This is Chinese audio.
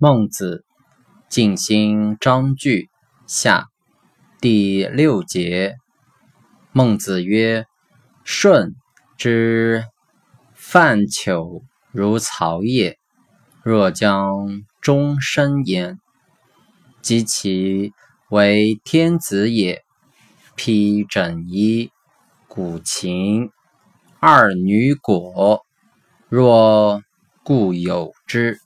孟子《静心章句下》第六节，孟子曰：“舜之泛丘如曹也，若将终身焉。及其为天子也，披枕衣，鼓琴，二女果，若故有之。”